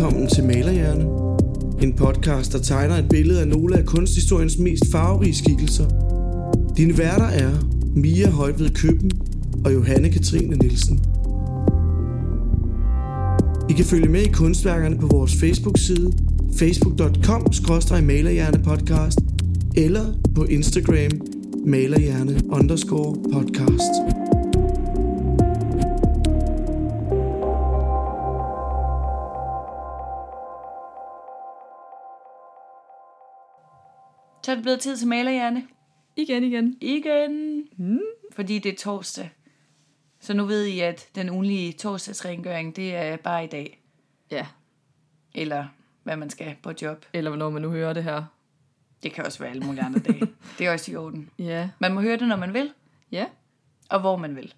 velkommen til Malerhjerne. En podcast, der tegner et billede af nogle af kunsthistoriens mest farverige skikkelser. Dine værter er Mia Højved Køben og Johanne Katrine Nielsen. I kan følge med i kunstværkerne på vores Facebook-side facebook.com-malerhjernepodcast eller på Instagram malerhjerne underscore podcast. Så er det blevet tid til malerhjerne. Igen, igen. Igen. Mm. Fordi det er torsdag. Så nu ved I, at den ugenlige torsdagsrengøring, det er bare i dag. Ja, Eller hvad man skal på job. eller hvornår man nu hører det her. Det kan også være alle mulige andre dage. Det er også i orden. Ja, Man må høre det, når man vil, ja. og hvor man vil.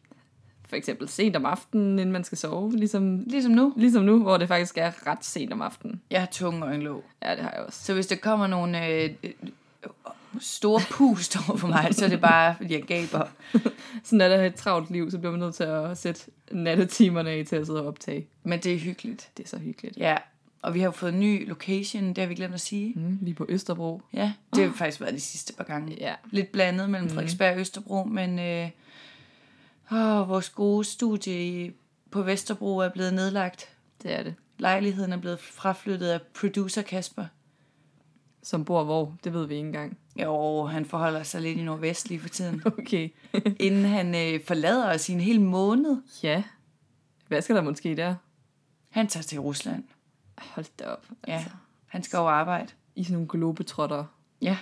For eksempel sent om aftenen, inden man skal sove. Ligesom, Ligesom nu. ligesom nu, hvor det faktisk er ret sent om aftenen. Jeg har tunge øjenlåg. Ja, det har jeg også. Så hvis der kommer nogle øh, øh, store pust over for mig, så er det bare, fordi jeg gaber. Sådan er der et travlt liv, så bliver man nødt til at sætte nattetimerne af til at sidde og optage. Men det er hyggeligt. Det er så hyggeligt. Ja, og vi har jo fået en ny location, det har vi glemt at sige. Mm, lige på Østerbro. Ja, det har faktisk været de sidste par gange. Ja, Lidt blandet mellem Frederiksberg og Østerbro, men øh, åh, vores gode studie på Vesterbro er blevet nedlagt. det er det. Lejligheden er blevet fraflyttet af producer Kasper. Som bor hvor, det ved vi ikke engang. Jo, han forholder sig lidt i Nordvest lige for tiden. Okay. Inden han øh, forlader os i en hel måned. ja. Hvad skal der måske der? Han tager til Rusland. Hold da op. Ja, Altså, han skal over arbejde. I sådan nogle globetrotter Ja,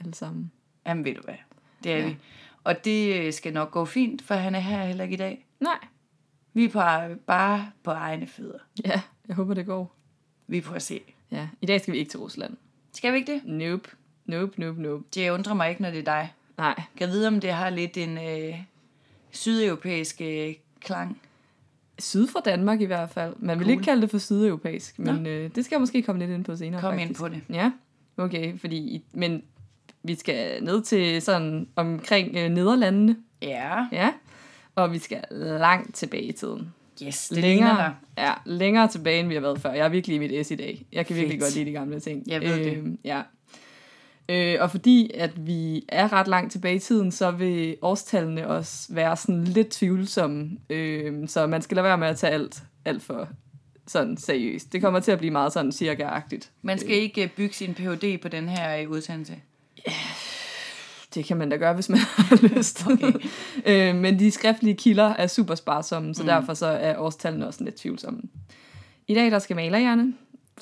alle sammen. jamen ved du hvad. Det er ja. Ja. vi. Og det øh, skal nok gå fint, for han er her heller ikke i dag. Nej. Vi er på, ar- bare på egne fødder. Ja, jeg håber det går. Vi prøver at se. Ja, i dag skal vi ikke til Rusland. Skal vi ikke det? Nope. Nope, nope, nope. Det undrer mig ikke, når det er dig. Nej, Kan jeg vide, om det har lidt en øh, sydeuropæisk øh, klang? Syd fra Danmark i hvert fald. Man vil Cool. ikke kalde det for sydeuropæisk, men øh, det skal jeg måske komme lidt ind på senere. Kom faktisk. ind på det. Ja, okay, fordi, men vi skal ned til sådan omkring øh, Nederlandene, Ja. ja, og vi skal langt tilbage i tiden. Yes, det ligner dig. længere, ja, længere tilbage, end vi har været før. Jeg er virkelig i mit S i dag. Jeg kan virkelig Fedt. godt lide de gamle ting. Jeg ved det. øh, Ja. Øh, og fordi at vi er ret langt tilbage i tiden, så vil årstallene også være sådan lidt tvivlsomme. Øh, så man skal lade være med at tage alt, alt for sådan seriøst. Det kommer til at blive meget sådan cirka-agtigt. Man skal ikke øh, bygge sin Ph.D. på den her øh, udsendelse. Det kan man da gøre, hvis man har lyst. Okay. øh, men de skriftlige kilder er super sparsomme, så mm. derfor så er årstallene også lidt tvivlsomme. I dag der skal malerhjerne,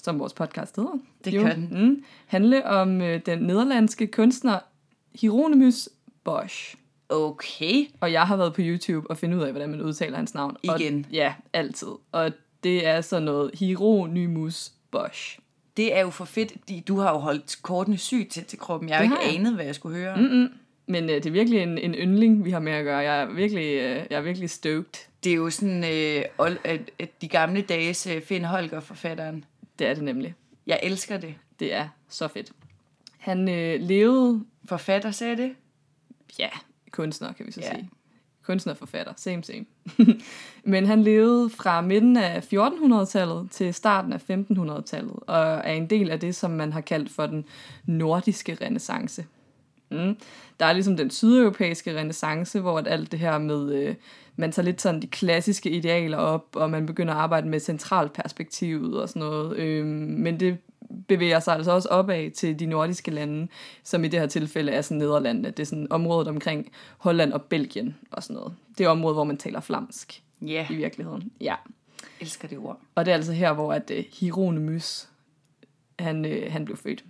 som vores podcast hedder, Det gør den. Mm, handle om øh, den nederlandske kunstner Hieronymus Bosch. Okay. Og jeg har været på YouTube og finde ud af, hvordan man udtaler hans navn. Igen. Og, ja, altid. Og det er sådan noget Hieronymus Bosch. Det er jo for fedt, du har jo holdt kortene sygt tæt til kroppen. Jeg har jo ikke anet, hvad jeg skulle høre. Mm-mm. Men øh, det er virkelig en, en yndling, vi har med at gøre. Jeg er virkelig, øh, jeg er virkelig stoked. Det er jo sådan øh, ol- at, at de gamle dages øh, Finn Holger-forfatteren. Det er det nemlig. Jeg elsker det. Det er så fedt. Han øh, levede, Forfatter sagde det. ja, kunstner kan vi så Ja. sige. Kunstner forfatter, same same. Men han levede fra midten af 1400-tallet til starten af 1500-tallet, og er en del af det, som man har kaldt for den nordiske renaissance. Mm. Der er ligesom den sydeuropæiske renaissance, hvor at alt det her med, øh, man tager lidt sådan de klassiske idealer op, og man begynder at arbejde med centralperspektivet og sådan noget. Øh, men det bevæger sig altså også opad til de nordiske lande, som i det her tilfælde er sådan Nederlandene. Det er sådan området omkring Holland og Belgien og sådan noget. Det er området, hvor man taler flamsk Ja, i virkeligheden. Ja. elsker det ord. Og det er altså her, hvor at uh, Hieronymus, han, uh, han blev født.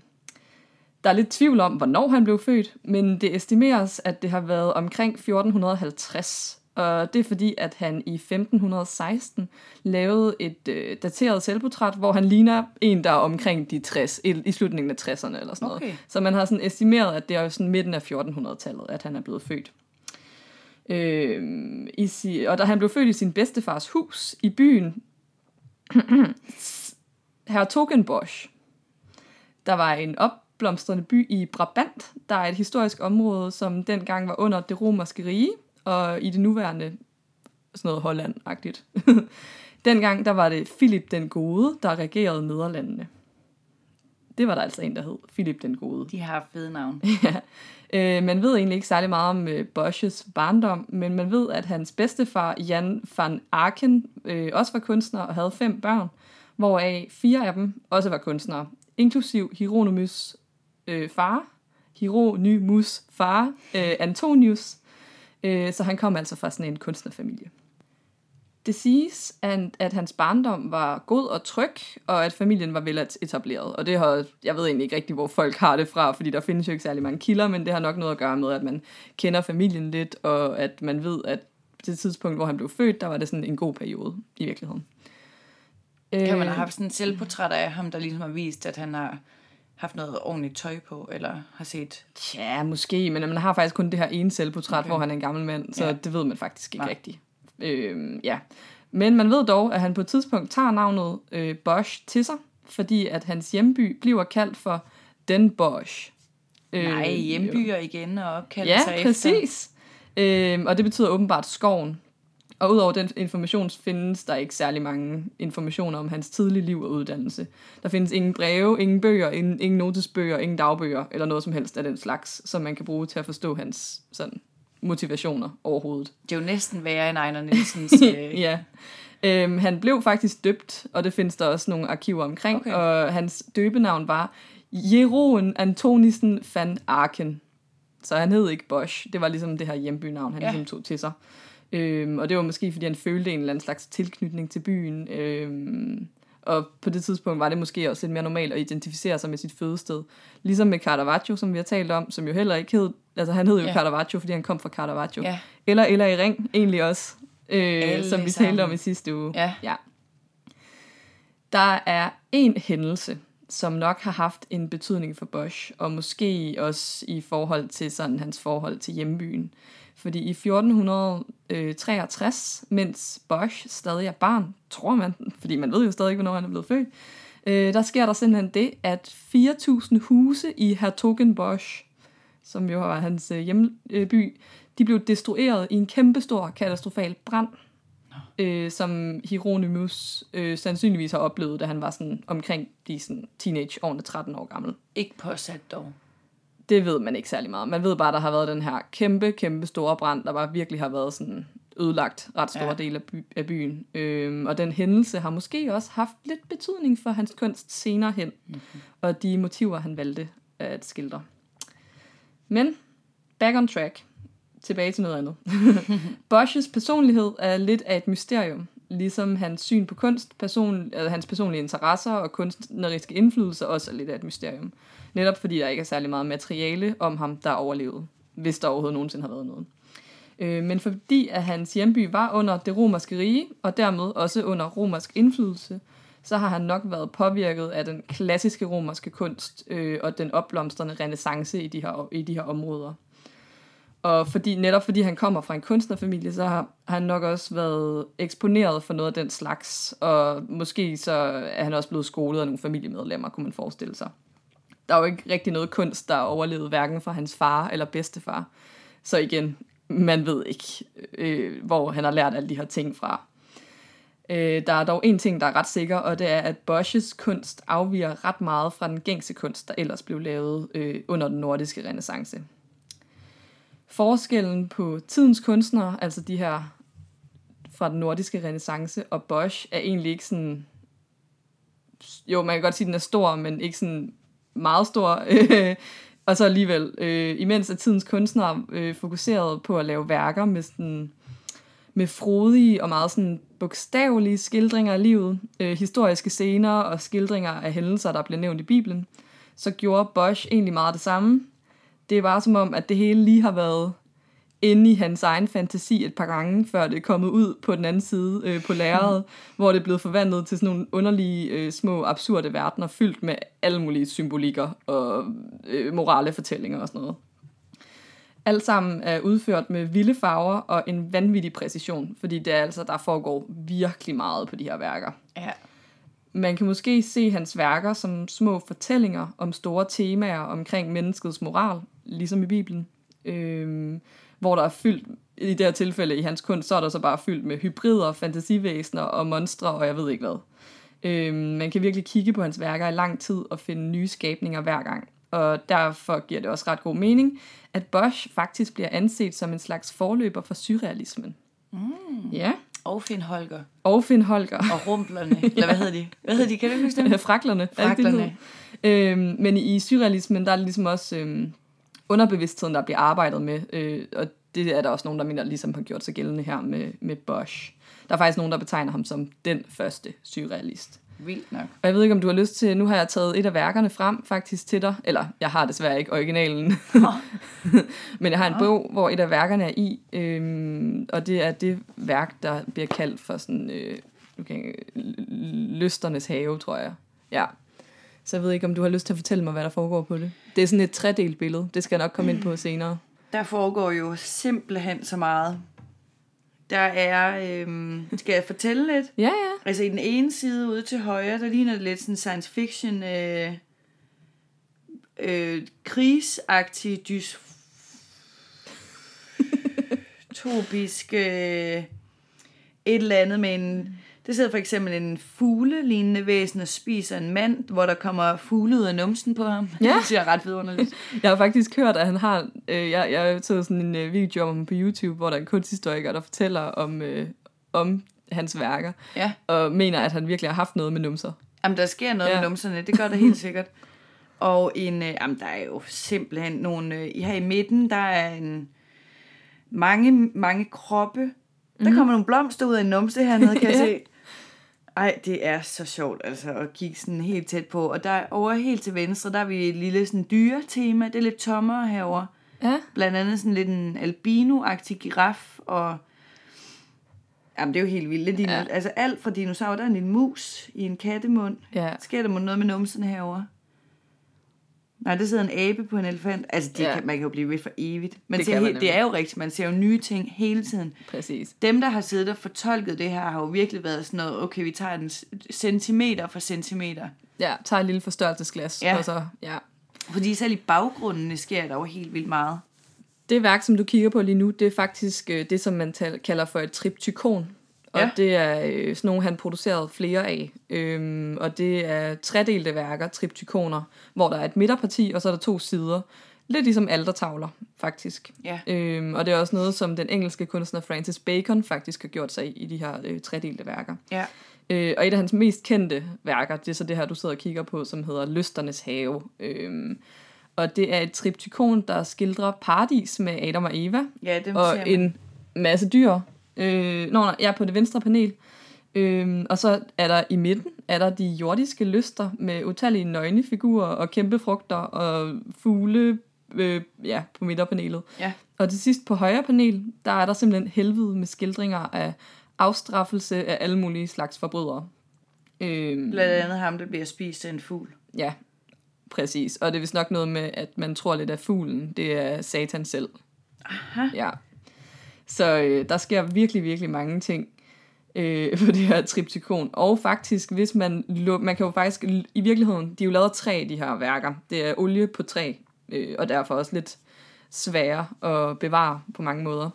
Der er lidt tvivl om, hvornår han blev født, men det estimeres, at det har været omkring 1450. Og det er fordi, at han i 1516 lavede et øh, dateret selvportræt, hvor han ligner en, der er omkring de 60, i, i slutningen af 60'erne eller sådan Okay. noget. Så man har sådan estimeret, at det er jo sådan midten af 1400-tallet, at han er blevet født. Øh, i si, og da han blev født i sin bedstefars hus i byen Hertogenbosch. Der var en opblomstrende by i Brabant, der er et historisk område, som dengang var under det romerske rige, og i det nuværende sådan noget Holland-agtigt. Dengang der var det Philip den Gode, der regerede Nederlandene. Det var der altså en, der hed Philip den Gode. De har fede navn. ja. Øh, man ved egentlig ikke særlig meget om øh, Bosch's barndom, men man ved, at hans bedstefar, Jan van Aken, øh, også var kunstner og havde fem børn, hvoraf fire af dem også var kunstnere, inklusiv Hieronymus øh, far, Hieronymus far, øh, Antonius, øh, så han kom altså fra sådan en kunstnerfamilie. Det siges, at, hans barndom var god og tryg, og at familien var vel etableret. Og det har, jeg ved egentlig ikke rigtig, hvor folk har det fra, fordi der findes jo ikke særlig mange kilder, men det har nok noget at gøre med, at man kender familien lidt, og at man ved, at på det tidspunkt, hvor han blev født, der var det sådan en god periode i virkeligheden. Kan man have Øh, haft sådan en selvportræt af ham, der ligesom har vist, at han har haft noget ordentligt tøj på, eller har set... Ja, måske, men man har faktisk kun det her ene selvportræt, okay. Hvor han er en gammel mand, så ja. Ja. det ved man faktisk ikke Nej. rigtigt. Øh, ja. Men man ved dog, at han på et tidspunkt tager navnet øh, Bosch til sig, fordi at hans hjemby bliver kaldt for Den Bosch. Nej, hjembyer igen og opkalde Ja, sig præcis. Øh, og det betyder åbenbart skoven. Og udover den information findes der ikke særlig mange informationer om hans tidlige liv og uddannelse. Der findes ingen breve, ingen bøger, ingen, ingen notesbøger, ingen dagbøger eller noget som helst af den slags, som man kan bruge til at forstå hans sådan, motivationer overhovedet. Det er jo næsten værre end Ejner Nielsens... øh, ja. Øhm, han blev faktisk døbt, og det findes der også nogle arkiver omkring, okay. Og hans døbenavn var Jeroen Antonissen van Aken. Så han hed ikke Bosch. Det var ligesom det her hjembynavn, han. Ja. ligesom tog til sig. Øhm, og det var måske, fordi han følte en eller anden slags tilknytning til byen. Øhm, og på det tidspunkt var det måske også lidt mere normalt at identificere sig med sit fødested. Ligesom med Caravaggio, som vi har talt om, som jo heller ikke hed... Altså han hed jo. Ja. Caravaggio, fordi han kom fra Caravaggio. Ja. Eller Eller i Ring, egentlig også. Øh, Alle som vi sammen. talte om i sidste uge. Ja. ja. Der er en hændelse, som nok har haft en betydning for Bosch, og måske også i forhold til sådan hans forhold til hjembyen. Fordi i 1463, mens Bosch stadig er barn, tror man, fordi man ved jo stadig ikke, hvornår han er blevet født, øh, der sker der simpelthen det, at 4.000 huse i Hertogenbosch, som jo var hans øh, hjemby, de blev destrueret i en kæmpestor katastrofal brand, øh, som Hieronymus øh, sandsynligvis har oplevet, da han var sådan omkring de sådan, teenage-årene 13 år gammel. Ikke påsat dog. Det ved man ikke særlig meget. Man ved bare, at der har været den her kæmpe, kæmpe store brand, der bare virkelig har været sådan ødelagt ret store ja. Ja. del af, by, af byen. Øhm, og den hændelse har måske også haft lidt betydning for hans kunst senere hen, mm-hmm. og de motiver, han valgte at skildre. Men, back on track. Tilbage til noget andet. Bosch's personlighed er lidt af et mysterium, ligesom hans syn på kunst, person, altså hans personlige interesser og kunstneriske indflydelser også er lidt af et mysterium. Netop fordi der ikke er særlig meget materiale om ham, der er overlevet, hvis der overhovedet nogensinde har været noget. Øh, men fordi at hans hjemby var under det romerske rige, og dermed også under romersk indflydelse, så har han nok været påvirket af den klassiske romerske kunst øh, og den opblomstrende renaissance i de her, i de her områder. Og fordi, netop fordi han kommer fra en kunstnerfamilie, så har han nok også været eksponeret for noget af den slags, og måske så er han også blevet skolet af nogle familiemedlemmer, kunne man forestille sig. Der er jo ikke rigtig noget kunst, der er overlevet hverken fra hans far eller bedstefar. Så igen, man ved ikke, øh, hvor han har lært alle de her ting fra. Øh, der er dog en ting, der er ret sikker, og det er, at Bosches kunst afviger ret meget fra den gængse kunst, der ellers blev lavet øh, under den nordiske renaissance. Forskellen på tidens kunstnere, altså de her fra den nordiske renaissance, og Bosch er egentlig ikke sådan... Jo, man kan godt sige, at den er stor, men ikke sådan meget stor. og så alligevel, øh, imens at tidens kunstnere øh, fokuserede på at lave værker med sådan med frodige og meget sådan bogstavelige skildringer af livet, øh, historiske scener og skildringer af hændelser, der blev nævnt i Bibelen, så gjorde Bosch egentlig meget det samme. Det var som om, at det hele lige har været inde i hans egen fantasi et par gange, før det er kommet ud på den anden side øh, på lærredet, hvor det er blevet forvandlet til sådan nogle underlige, øh, små, absurde verdener, fyldt med alle mulige symbolikker og øh, morale fortællinger og sådan noget. Alt sammen er udført med vilde farver og en vanvittig præcision, fordi det er altså, der foregår virkelig meget på de her værker. Ja. Man kan måske se hans værker som små fortællinger om store temaer omkring menneskets moral, ligesom i Bibelen, øhm, hvor der er fyldt i det her tilfælde i hans kunst, så er der så bare fyldt med hybrider, fantasivæsener og monstre, og jeg ved ikke hvad. Øhm, man kan virkelig kigge på hans værker i lang tid og finde nye skabninger hver gang. Og derfor giver det også ret god mening, at Bosch faktisk bliver anset som en slags forløber for surrealismen. Mm. Ja, Og Finn Holger. og Finn Holger. Og rumplerne. Eller hvad hedder de? Hvad hedder de? Kan du huske dem? Fraklerne. er hedder? øhm, men i surrealismen, der er det ligesom også øhm, underbevidstheden, der bliver arbejdet med. Øh, og det er der også nogen, der mener, ligesom har gjort sig gældende her med, med Bosch. Der er faktisk nogen, der betegner ham som den første surrealist. Vildt nok. Og jeg ved ikke, om du har lyst til, nu har jeg taget et af værkerne frem faktisk til dig, eller jeg har desværre ikke originalen, men jeg har en bog, hvor et af værkerne er i, øhm, og det er det værk, der bliver kaldt for sådan, øh, okay, lysternes have, tror jeg. Ja. Så jeg ved ikke, om du har lyst til at fortælle mig, hvad der foregår på det. Det er sådan et tredelt billede, det skal jeg nok komme ind på senere. Der foregår jo simpelthen så meget. Der er, øhm, skal jeg fortælle lidt? Ja, ja. Altså i den ene side ude til højre, der ligner det lidt sådan science fiction, øh, øh, krigsagtig, dys, topisk, øh, et eller andet med en... Det sidder for eksempel en fugle-lignende væsen og spiser en mand, hvor der kommer fugle ud af numsen på ham. Ja. Det ser ret vidunderligt. Jeg har faktisk hørt, at han har... Øh, jeg, jeg har taget sådan en øh, video om ham på YouTube, hvor der er en kunsthistoriker, der fortæller om, øh, om hans værker, Ja. og mener, at han virkelig har haft noget med numser. Jamen, der sker noget Ja. med numserne, det gør der helt sikkert. Og en, øh, jamen, der er jo simpelthen nogle... Øh, her i midten, der er en mange, mange kroppe. Der mm-hmm. kommer nogle blomster ud af en numse hernede, kan jeg se. Ej, det er så sjovt altså at kigge sådan helt tæt på. Og der over helt til venstre, der er vi et lille sådan dyretema. Det er lidt tommere herover. Ja. Blandt andet sådan lidt en albino-agtig giraf, og jamen det er jo helt vildt. Ligner, Ja. Altså alt fra dinosaurer, der er en lille mus i en kattemund. Ja. Sker der noget med numsen herover? Nej, der sidder en abe på en elefant. Altså, det Ja. kan, man kan jo blive ved for evigt. Men Det det, nemlig. det er jo rigtigt. Man ser jo nye ting hele tiden. Præcis. Dem, der har siddet og fortolket det her, har jo virkelig været sådan noget, okay, vi tager den centimeter for centimeter. Ja, tager et lille forstørrelsesglas, Ja. og så, ja. Fordi selv i baggrundene sker der jo helt vildt meget. Det værk, som du kigger på lige nu, det er faktisk øh, det, som man kalder for et triptykon. Og ja. Det er øh, sådan nogle, han producerede flere af. Øhm, og det er tredelte værker, triptykoner, hvor der er et midterparti, og så er der to sider. Lidt ligesom altertavler, faktisk. Ja. Øhm, og det er også noget, som den engelske kunstner Francis Bacon faktisk har gjort sig i, i de her øh, tredelte værker. Ja. Øh, og et af hans mest kendte værker, det er så det her, du sidder og kigger på, som hedder Lysternes have. Øhm, og det er et triptykon, der skildrer paradis med Adam og Eva, Ja, ser og en masse dyr. Øh, nå, nej, jeg er på det venstre panel. Øhm, og så er der i midten, er der de jordiske lyster med utallige nøgne figurer og kæmpe frugter og fugle øh, ja, på midterpanelet. Ja. Og til sidst på højre panel, der er der simpelthen helvede med skildringer af afstraffelse af alle mulige slags forbrydere. Øhm, Blandt andet ham, der bliver spist af en fugl. ja, præcis. Og det er vist nok noget med, at man tror lidt af fuglen, det er satan selv. Aha. Ja. Så øh, der sker virkelig, virkelig mange ting øh, på det her triptykon. Og faktisk, hvis man, man kan jo faktisk, i virkeligheden, de er jo lavet af træ, de her værker. Det er olie på træ, øh, og derfor også lidt svære at bevare på mange måder.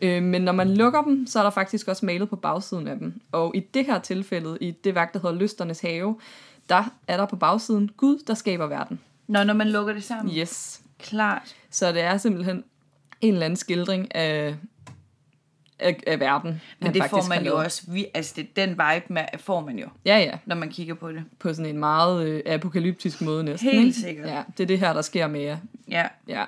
Øh, men når man lukker dem, så er der faktisk også malet på bagsiden af dem. Og i det her tilfælde, i det værk, der hedder Lysternes Have, der er der på bagsiden Gud, der skaber verden. Nå, når man lukker det sammen. Yes. Klart. Så det er simpelthen en eller anden skildring af, af, af verden. Men det får man jo også. Vi, altså, det, den vibe med, får man jo, Ja, ja. når man kigger på det. På sådan en meget øh, apokalyptisk måde næsten. Helt ikke? sikkert. Ja, det er det her, der sker med jer. Ja. Ja.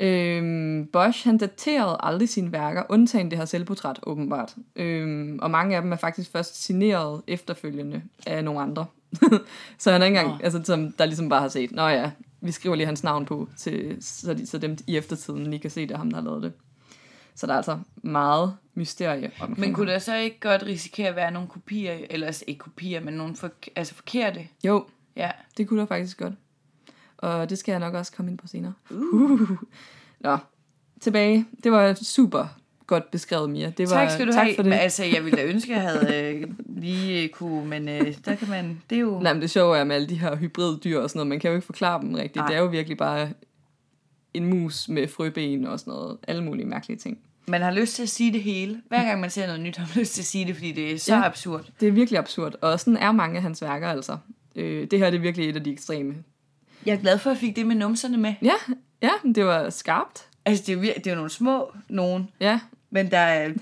Øhm, Bosch, han daterede aldrig sine værker, undtagen det her selvportræt, åbenbart. Øhm, og mange af dem er faktisk først signeret efterfølgende af nogle andre. så han er ikke engang, Nå. altså, som, der ligesom bare har set, nå ja, vi skriver lige hans navn på, til, så, de, så dem i eftertiden lige kan se, det er ham, der har lavet det. Så der er altså meget mysterie omkring Men kunne der så ikke godt risikere at være nogle kopier, eller altså ikke kopier, men nogle for, altså forkerte? Jo, Ja. det kunne der faktisk godt. Og det skal jeg nok også komme ind på senere. Uh. Nå, tilbage. Det var super godt beskrevet, Mia. Det var, tak skal du tak have. For det. Men, altså, jeg ville da ønske, at jeg havde øh, lige øh, kunne, men øh, der kan man, det er jo... Nej, men det sjove er med alle de her hybriddyr og sådan noget, man kan jo ikke forklare dem rigtigt. Nej. Det er jo virkelig bare en mus med frøben og sådan noget. Alle mulige mærkelige ting. Man har lyst til at sige det hele. Hver gang man ser noget nyt, har man lyst til at sige det, fordi det er så Ja. absurd. Det er virkelig absurd, og sådan er mange af hans værker altså. Øh, det her det er virkelig et af de ekstreme. Jeg er glad for, at jeg fik det med numserne med. Ja, ja, det var skarpt. Altså, det er, vir- det er nogle små nogen, Ja, men der er,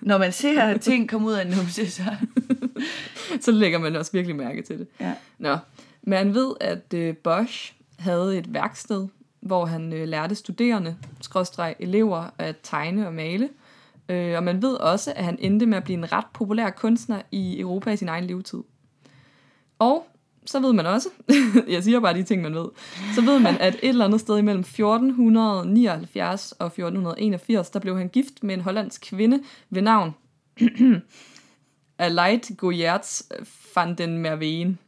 når man ser ting komme ud af en numse, så... så lægger man også virkelig mærke til det. Ja. Nå, man ved, at øh, Bosch havde et værksted, hvor han øh, lærte studerende, skråstreg elever, at tegne og male. Øh, og man ved også, at han endte med at blive en ret populær kunstner i Europa i sin egen levetid. Og så ved man også, jeg siger bare de ting, man ved, så ved man, at et eller andet sted imellem 1479 og 1481, der blev han gift med en hollandsk kvinde ved navn Alight Goyerts van den Merween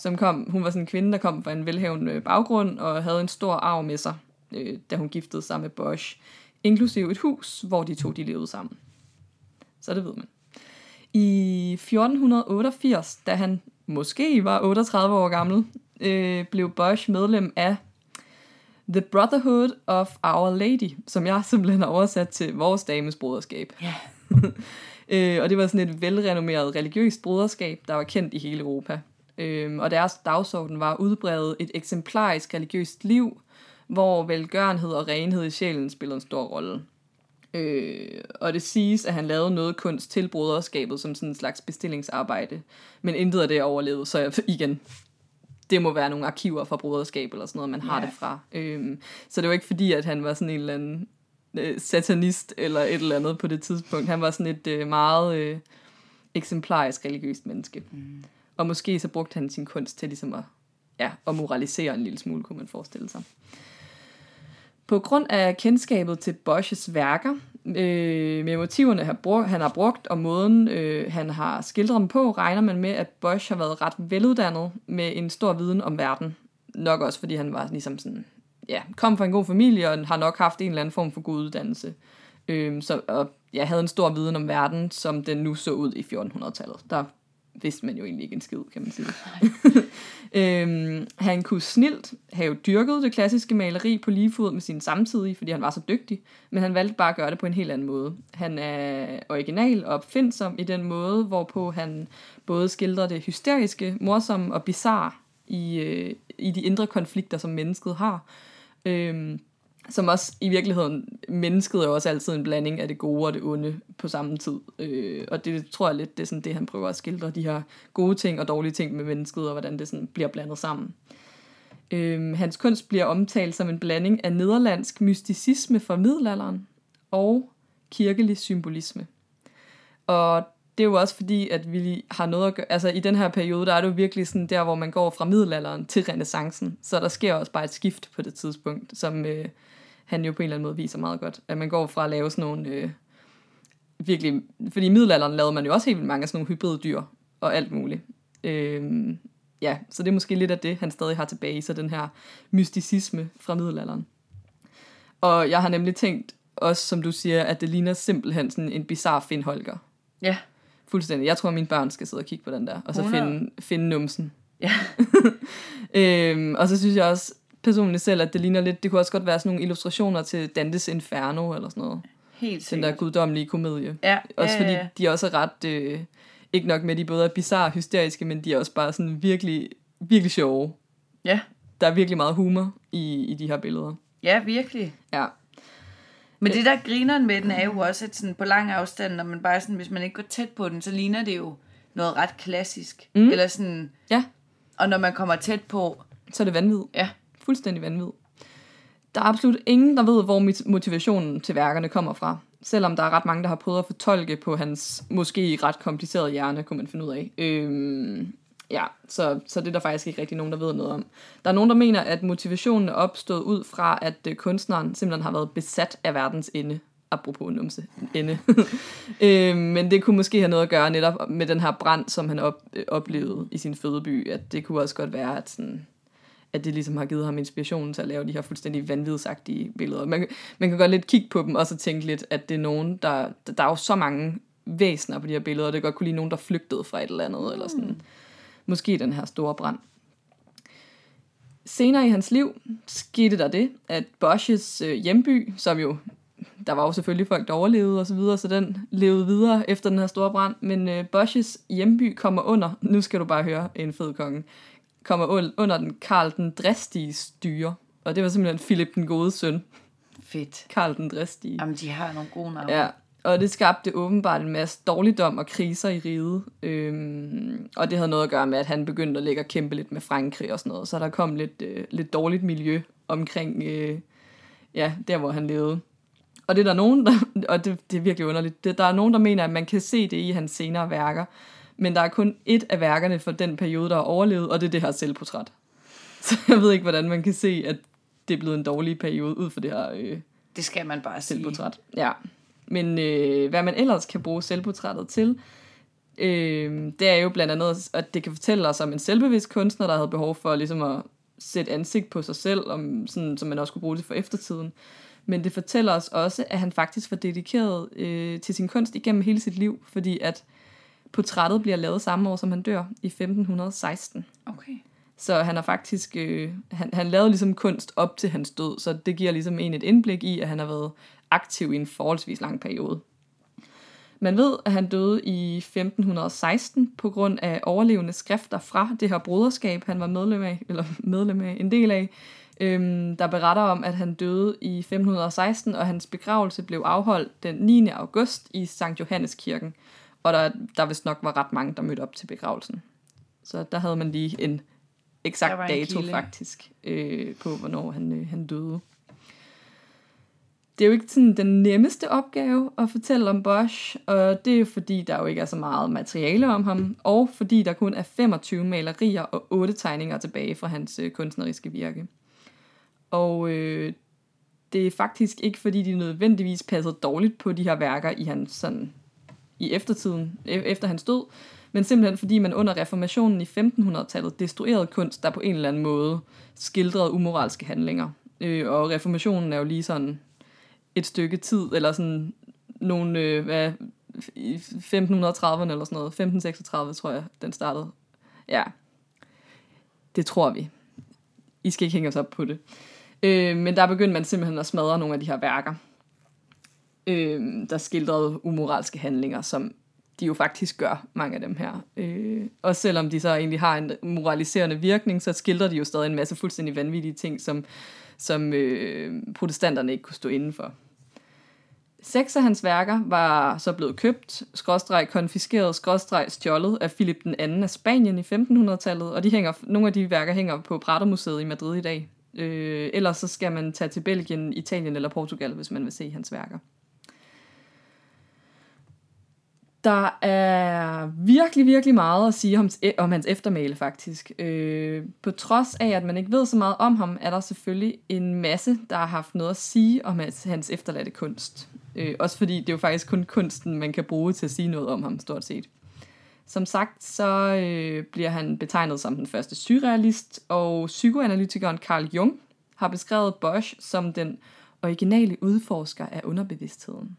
som kom, hun var sådan en kvinde, der kom fra en velhavende baggrund og havde en stor arv med sig, øh, da hun giftede sig med Bosch, inklusive et hus, hvor de to de levede sammen. Så det ved man. I 1488, da han måske var 38 år gammel, øh, blev Bosch medlem af The Brotherhood of Our Lady, som jeg simpelthen har oversat til vores dames broderskab. Ja. Øh, og det var sådan et velrenommeret religiøst broderskab, der var kendt i hele Europa. Øh, og deres dagsorden var udbredet et eksemplarisk religiøst liv, hvor velgørenhed og renhed i sjælen spillede en stor rolle. Øh, og det siges, at han lavede noget kunst til broderskabet som sådan en slags bestillingsarbejde. Men intet af det er overlevet, så jeg, igen, det må være nogle arkiver fra broderskab eller sådan noget, man har Ja. det fra. Øhm, så det var ikke fordi, at han var sådan en eller anden øh, satanist eller et eller andet på det tidspunkt. Han var sådan et øh, meget øh, eksemplarisk religiøst menneske. Mm. Og måske så brugte han sin kunst til ligesom at, ja, at moralisere en lille smule, kunne man forestille sig. På grund af kendskabet til Bosch's værker, øh, med motiverne, han, brug, han har brugt, og måden, øh, han har skildret dem på, regner man med, at Bosch har været ret veluddannet med en stor viden om verden. Nok også, fordi han var ligesom sådan, ja, kom fra en god familie, og har nok haft en eller anden form for god uddannelse. Øh, så, og ja, havde en stor viden om verden, som den nu så ud i 1400-tallet. Der vidste man jo egentlig ikke en skid, kan man sige. øhm, han kunne snilt have dyrket det klassiske maleri på lige fod med sine samtidige, fordi han var så dygtig, men han valgte bare at gøre det på en helt anden måde. Han er original og opfindsom i den måde, hvorpå han både skildrer det hysteriske, morsomme og bizarre i, øh, i de indre konflikter, som mennesket har. Øhm, som også i virkeligheden, mennesket er også altid en blanding af det gode og det onde på samme tid. Øh, og det tror jeg lidt, det er sådan det, han prøver at skildre, de her gode ting og dårlige ting med mennesket, og hvordan det sådan bliver blandet sammen. Øh, hans kunst bliver omtalt som en blanding af nederlandsk mysticisme fra middelalderen og kirkelig symbolisme. Og det er jo også fordi, at vi har noget at gøre, altså i den her periode, der er det jo virkelig sådan der, hvor man går fra middelalderen til renaissancen, så der sker også bare et skift på det tidspunkt, som øh, han jo på en eller anden måde viser meget godt, at man går fra at lave sådan nogle, øh, virkelig, fordi i middelalderen lavede man jo også helt vildt mange af sådan nogle hybriddyr og alt muligt. Øh, ja, så det er måske lidt af det, han stadig har tilbage, så den her mysticisme fra middelalderen. Og jeg har nemlig tænkt, også som du siger, at det ligner simpelthen sådan en bizarre Finn Holger. Ja. Fuldstændig. Jeg tror, at mine børn skal sidde og kigge på den der, og så 100. finde, finde numsen. Ja. Øhm, og så synes jeg også personligt selv, at det ligner lidt, det kunne også godt være sådan nogle illustrationer til Dantes Inferno, eller sådan noget. Helt Den sikkert. der guddommelige komedie. Ja, Også ja, fordi ja. de er også ret, øh, ikke nok med, de både er bizarre og hysteriske, men de er også bare sådan virkelig, virkelig sjove. Ja. Der er virkelig meget humor i, i de her billeder. Ja, virkelig. Ja, Men det der grineren med den er jo også, at sådan på lang afstand, når man bare sådan, hvis man ikke går tæt på den, så ligner det jo noget ret klassisk. Mm. Eller sådan, ja og når man kommer tæt på, så er det vanvid. ja, Fuldstændig vanvid. Der er absolut ingen, der ved, hvor motivationen til værkerne kommer fra. Selvom der er ret mange, der har prøvet at fortolke på hans måske ret komplicerede hjerne, kunne man finde ud af. Øhm, ja, så, så det er der faktisk ikke rigtig nogen, der ved noget om. Der er nogen, der mener, at motivationen er opstået ud fra, at øh, kunstneren simpelthen har været besat af verdens ende. Apropos numse, ende. øhm, men det kunne måske have noget at gøre netop med den her brand, som han op, øh, oplevede i sin fødeby. At det kunne også godt være, at sådan, at det ligesom har givet ham inspiration til at lave de her fuldstændig vanvidsagtige billeder. Man, man kan godt lidt kigge på dem, og så tænke lidt, at det er nogen, der... Der er jo så mange væsener på de her billeder, og det kan godt kunne lide nogen, der flygtede fra et eller andet, mm. eller sådan. Måske den her store brand. Senere i hans liv skete der det, at Bosch's øh, hjemby, som jo der var jo selvfølgelig folk, der overlevede og så videre, så den levede videre efter den her store brand. Men øh, Bosch's hjemby kommer under, nu skal du bare høre en fed konge, kommer under den Karl den Dristige styre. Og det var simpelthen Philip den gode søn. Fedt. Karl den Dristige. Jamen, de har nogle gode navne. Ja, og det skabte åbenbart en masse dårligdom og kriser i riget. Øhm, og det havde noget at gøre med, at han begyndte at lægge og kæmpe lidt med Frankrig og sådan noget. Så der kom lidt, øh, lidt dårligt miljø omkring, øh, ja, der hvor han levede. Og det er der nogen, der, og det, det er virkelig underligt, det, der er nogen, der mener, at man kan se det i hans senere værker. Men der er kun et af værkerne for den periode, der har overlevet, og det er det her selvportræt. Så jeg ved ikke, hvordan man kan se, at det er blevet en dårlig periode ud for det her øh, Det skal man bare sige. selvportræt. Ja. Men øh, hvad man ellers kan bruge selvportrættet til, øh, det er jo blandt andet, at det kan fortælle os om en selvbevidst kunstner, der havde behov for ligesom at sætte ansigt på sig selv, om, sådan, som man også kunne bruge det for eftertiden. Men det fortæller os også, at han faktisk var dedikeret øh, til sin kunst igennem hele sit liv, fordi at portrættet bliver lavet samme år, som han dør, i 1516. Okay. Så han har faktisk, øh, han, han lavede ligesom kunst op til hans død, så det giver ligesom en et indblik i, at han har været aktiv i en forholdsvis lang periode. Man ved, at han døde i 1516 på grund af overlevende skrifter fra det her broderskab, han var medlem af, eller medlem af, en del af, øhm, der beretter om, at han døde i 1516, og hans begravelse blev afholdt den 9. august i St. Johanneskirken, og der, der vist nok var ret mange, der mødte op til begravelsen. Så der havde man lige en eksakt en dato kilde. faktisk øh, på, hvornår han, øh, han døde. Det er jo ikke sådan den nemmeste opgave at fortælle om Bosch, og det er jo fordi, der jo ikke er så meget materiale om ham, og fordi der kun er 25 malerier og 8 tegninger tilbage fra hans øh, kunstneriske virke. Og øh, det er faktisk ikke fordi, de nødvendigvis passede dårligt på de her værker i hans sådan i eftertiden, e, efter hans død, men simpelthen fordi man under reformationen i 1500-tallet destruerede kunst, der på en eller anden måde skildrede umoralske handlinger. Øh, og reformationen er jo lige sådan et stykke tid, eller sådan nogle, øh, hvad, i 1530'erne eller sådan noget, 1536 tror jeg, den startede. Ja, det tror vi. I skal ikke hænge os op på det. Øh, men der begyndte man simpelthen at smadre nogle af de her værker, øh, der skildrede umoralske handlinger, som de jo faktisk gør, mange af dem her. Øh, og selvom de så egentlig har en moraliserende virkning, så skildrer de jo stadig en masse fuldstændig vanvittige ting, som, som øh, protestanterne ikke kunne stå indenfor. Seks af hans værker var så blevet købt, skråstreg konfiskeret, skråstreg stjålet af Philip den anden af Spanien i 1500-tallet, og de hænger, nogle af de værker hænger på Pratermuseet i Madrid i dag. Øh, ellers så skal man tage til Belgien, Italien eller Portugal, hvis man vil se hans værker. Der er virkelig, virkelig meget at sige om, om hans eftermæle, faktisk. Øh, på trods af, at man ikke ved så meget om ham, er der selvfølgelig en masse, der har haft noget at sige om hans, hans efterladte kunst. Øh, også fordi det er jo faktisk kun kunsten, man kan bruge til at sige noget om ham, stort set. Som sagt, så øh, bliver han betegnet som den første surrealist, og psykoanalytikeren Carl Jung har beskrevet Bosch som den originale udforsker af underbevidstheden.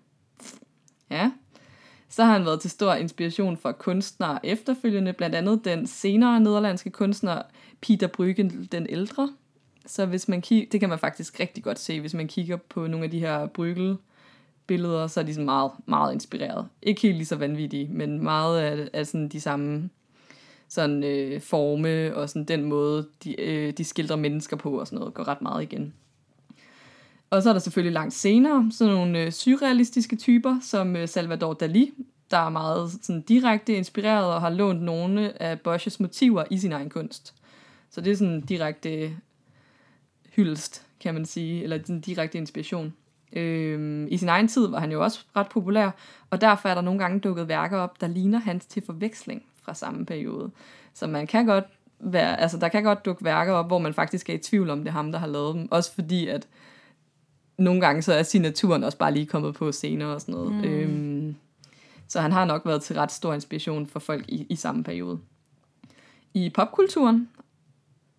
Ja, så har han været til stor inspiration for kunstnere efterfølgende, blandt andet den senere nederlandske kunstner Peter Bryggen den ældre. Så hvis man kig, det kan man faktisk rigtig godt se, hvis man kigger på nogle af de her Bruegel billeder, så er de sådan meget, meget inspireret. Ikke helt lige så vanvittige, men meget af, af sådan de samme sådan, øh, forme og sådan den måde, de, øh, de skildrer mennesker på og sådan noget, går ret meget igen. Og så er der selvfølgelig langt senere sådan nogle øh, surrealistiske typer, som øh, Salvador Dali, der er meget sådan, direkte inspireret og har lånt nogle af Bosches motiver i sin egen kunst. Så det er sådan direkte hyldest, kan man sige, eller sådan direkte inspiration. Øhm, I sin egen tid var han jo også ret populær, og derfor er der nogle gange dukket værker op, der ligner hans til forveksling fra samme periode. Så man kan godt være, altså der kan godt dukke værker op, hvor man faktisk er i tvivl om, det er ham, der har lavet dem. Også fordi, at nogle gange så er signaturen også bare lige kommet på senere og sådan noget. Mm. Øhm, så han har nok været til ret stor inspiration for folk i, i samme periode. I popkulturen,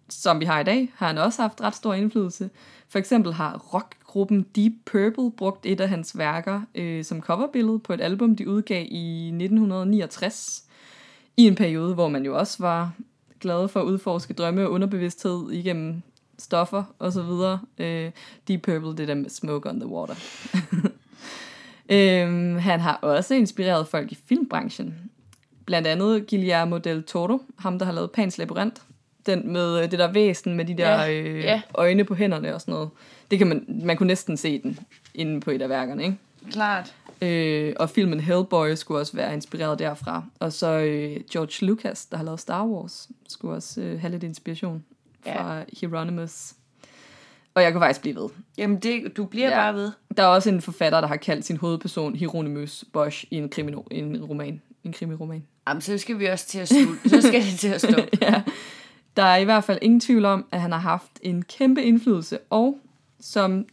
som vi har i dag, har han også haft ret stor indflydelse. For eksempel har rockgruppen Deep Purple brugt et af hans værker øh, som coverbillede på et album, de udgav i 1969. I en periode, hvor man jo også var glad for at udforske drømme og underbevidsthed igennem stoffer og så videre. Øh, Deep Purple, det der med Smoke on the Water. Øhm, han har også inspireret folk i filmbranchen. Blandt andet Guillermo del Toro, ham der har lavet Pans Labyrinth. Den med øh, det der væsen med de der Ja, øh, ja. øjne på hænderne og sådan noget. Det kan man, man kunne næsten se den inde på et af værkerne, ikke? Klart. Øh, og filmen Hellboy skulle også være inspireret derfra. Og så øh, George Lucas, der har lavet Star Wars, skulle også øh, have lidt inspiration fra ja. Hieronymus. Og jeg kunne faktisk blive ved. Jamen, det, du bliver Ja. bare ved. Der er også en forfatter, der har kaldt sin hovedperson Hieronymus Bosch i en, krimino, en roman. En krimiroman. Jamen, så skal vi også til at slutte. Så skal det til at stoppe. ja. Der er i hvert fald ingen tvivl om, at han har haft en kæmpe indflydelse, og som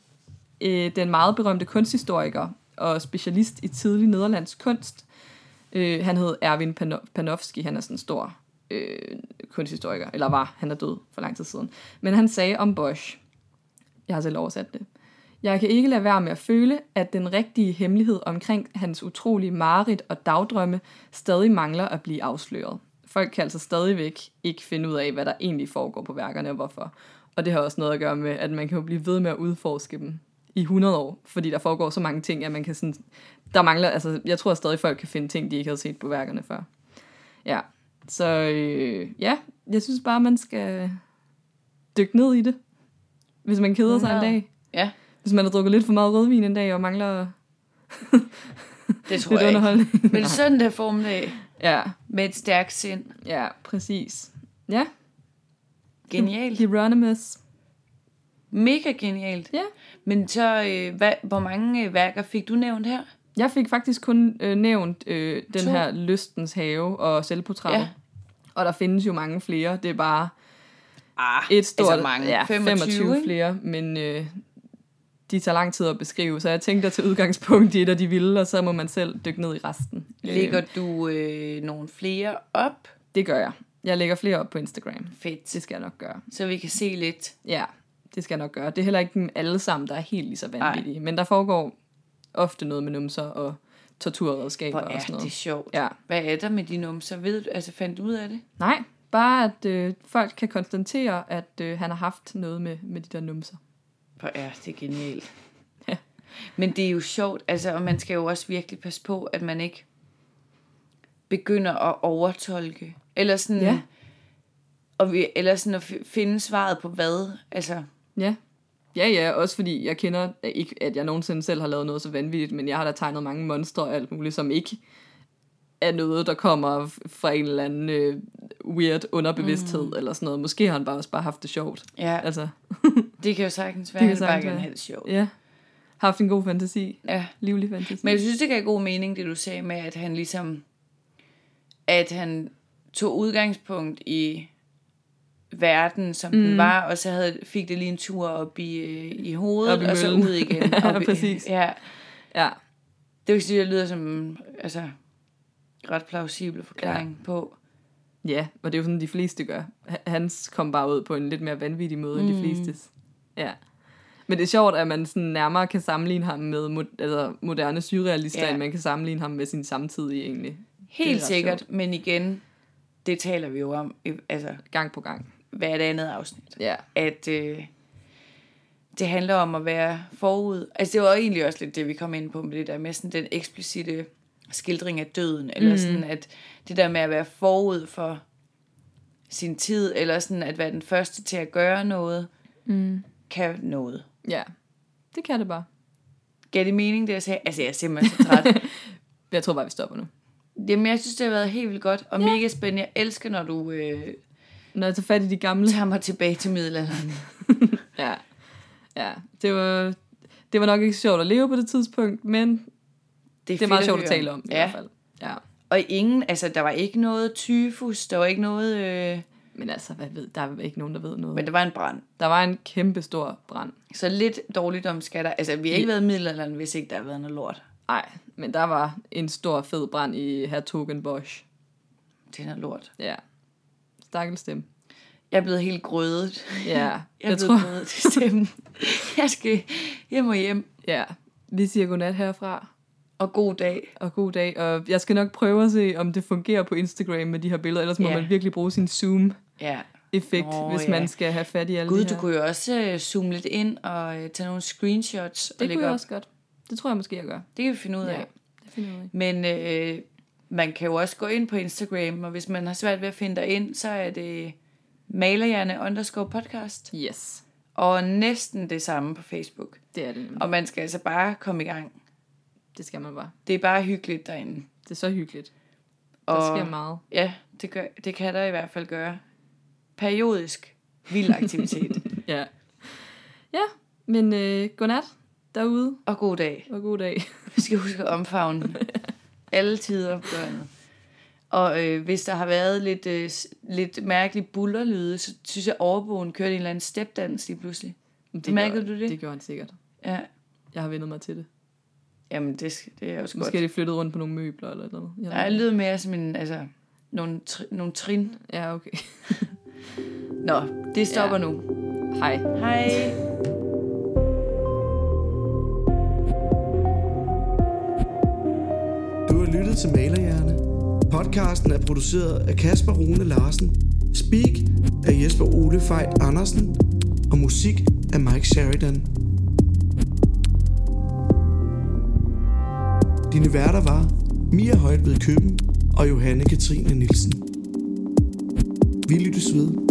øh, den meget berømte kunsthistoriker og specialist i tidlig nederlandsk kunst, øh, han hed Erwin Pano- Panofsky, han er sådan en stor øh, kunsthistoriker, eller var, han er død for lang tid siden. Men han sagde om Bosch, jeg har selv oversat det, jeg kan ikke lade være med at føle, at den rigtige hemmelighed omkring hans utrolige mareridt og dagdrømme stadig mangler at blive afsløret. Folk kan altså stadigvæk ikke finde ud af, hvad der egentlig foregår på værkerne og hvorfor. Og det har også noget at gøre med, at man kan jo blive ved med at udforske dem i 100 år, fordi der foregår så mange ting, at man kan sådan... Der mangler, altså, jeg tror stadig, folk kan finde ting, de ikke havde set på værkerne før. Ja, så øh, ja, jeg synes bare, man skal dykke ned i det, hvis man keder sig en 100. dag. Ja, Hvis man har drukket lidt for meget rødvin en dag og mangler det tror lidt jeg ikke. Men søndag formiddag ja, med et stærkt sind. ja, præcis. Ja, Genialt. Hieronymus. Mega genialt. Ja. Men så, øh, hvad, hvor mange øh, værker fik du nævnt her? Jeg fik faktisk kun øh, nævnt øh, den To. her Lystens Have og Selvportrætter. Ja. Og der findes jo mange flere. Det er bare Ah, et stort... altså mange. Ja, 25, 25 ikke? flere, men øh, de tager lang tid at beskrive. Så jeg tænkte at tage udgangspunkt i et af de vilde, og så må man selv dykke ned i resten. Lægger Øh, du øh, nogle flere op? det gør jeg. Jeg lægger flere op på Instagram. Fedt. Det skal jeg nok gøre. Så vi kan se lidt. Ja, det skal jeg nok gøre. Det er heller ikke dem alle sammen, der er helt lige så vanvittige. Men der foregår ofte noget med numser og torturredskaber og sådan noget. det sjovt. Ja. Hvad er der med de numser? Ved du, altså fandt du ud af det? Nej, bare at øh, folk kan konstatere, at øh, han har haft noget med, med de der numser. Hvor er det genialt. Ja. Men det er jo sjovt, altså, og man skal jo også virkelig passe på, at man ikke begynder at overtolke. Eller sådan, Ja. og vi, eller sådan at fi- finde svaret på hvad. Altså, Ja. Ja, ja, også fordi jeg kender, ikke at jeg nogensinde selv har lavet noget så vanvittigt, men jeg har da tegnet mange monstre og alt muligt, som ikke er noget, der kommer fra en eller anden øh, weird underbevidsthed mm. eller sådan noget. Måske har han bare også bare haft det sjovt. ja, Altså, det kan jo sagtens være, Det at kan han bare gerne have det sjovt. ja. Haft en god fantasi. Ja. Livlig fantasi. Men jeg synes, det gav god mening, det du sagde med, at han ligesom, at han tog udgangspunkt i verden, som mm. den var, og så havde, fik det lige en tur op i, øh, i hovedet, Op i og så ud igen. Ja, op i- præcis. Ja, Ja, det vil sige, det lyder som altså, ret plausibel forklaring ja. på. Ja, og det er jo sådan, de fleste gør. Hans kom bare ud på en lidt mere vanvittig måde, mm. end de flestes. Ja. Men det er sjovt, at man sådan nærmere kan sammenligne ham med mo- altså moderne surrealister, Ja. ja. end man kan sammenligne ham med sin samtidige egentlig. Helt sikkert, men igen, det taler vi jo om, i- altså Gang på gang. Hvert andet afsnit. Ja. at øh, det handler om at være forud. Altså det var egentlig også lidt det, vi kom ind på med det der med sådan den eksplicite skildring af døden, eller Mm. sådan at det der med at være forud for sin tid, eller sådan at være den første til at gøre noget, Mm. kan noget. Ja, det kan det bare. Gav det mening, det jeg sagde? Altså jeg er simpelthen så træt. Jeg tror bare, vi stopper nu. Jamen jeg synes, det har været helt vildt godt, og ja. mega spændende. Jeg elsker, når du øh, Når jeg tager fat i de gamle. tager mig tilbage til middelalderen. Ja. Ja, det var, det var nok ikke sjovt at leve på det tidspunkt, men det er meget fedt sjovt at tale om i ja. hvert fald. Ja. Og ingen, altså der var ikke noget tyfus, der var ikke noget, øh, Men altså, hvad ved, der er ikke nogen, der ved noget. men der var en brand. Der var en kæmpe stor brand. Så lidt dårligt om skatter. Altså, vi har ikke Ja. været i middelalderen, hvis ikke der har været noget lort. Nej, men der var en stor fed brand i Hertogenbosch. Det er noget lort. Ja. Stakkels dem. Jeg er blevet helt grødet. Ja, Jeg er jeg blevet tror, grødet til stemmen. Jeg skal hjem og hjem. ja. Vi siger godnat herfra, Og god dag. og god dag. Og jeg skal nok prøve at se, om det fungerer på Instagram med de her billeder. Ellers må Ja. man virkelig bruge sin zoom-effekt, Ja. Nå, hvis ja. man skal have fat i alle Gud, du kunne jo også øh, zoome lidt ind og øh, tage nogle screenshots. og det lægge kunne jeg op. også godt. Det tror jeg måske, jeg gør. Det kan vi finde ud af. Ja, det finder ud af. Men øh, man kan jo også gå ind på Instagram, og hvis man har svært ved at finde dig ind, så er det malerhjerne underscore podcast. Yes, Og næsten det samme på Facebook. det er det nemlig. Og man skal altså bare komme i gang. Det skal man bare. Det er bare hyggeligt derinde. Det er så hyggeligt. Der Og sker meget. ja, det, gør, det kan der i hvert fald gøre. Periodisk vild aktivitet. Ja. Ja, men øh, godnat derude, og god dag. og god dag. Vi skal huske at omfavne alle tider på døgnet. Og øh, hvis der har været lidt, øh, lidt mærkelige bullerlyde, så synes jeg, at overboen kørte en eller anden stepdans lige pludselig. Det Mærkede gjorde- du det? Det gjorde han sikkert. Ja, Jeg har vendet mig til det. jamen det, det er også Måske godt. er de flyttet rundt på nogle møbler eller noget. Jeg Nej, det lyder mere som en, altså, nogle, tri, nogle trin. Ja, okay. Nå, det stopper ja. nu. Hej. Hej. Du har lyttet til Malerhjerne. Podcasten er produceret af Kasper Rune Larsen. Speak af Jesper Ole Fejt Andersen. Og musik af Mike Sheridan. Dine værter var Mia Højt ved Køben og Johanne Katrine Nielsen. Vi lyttes ved.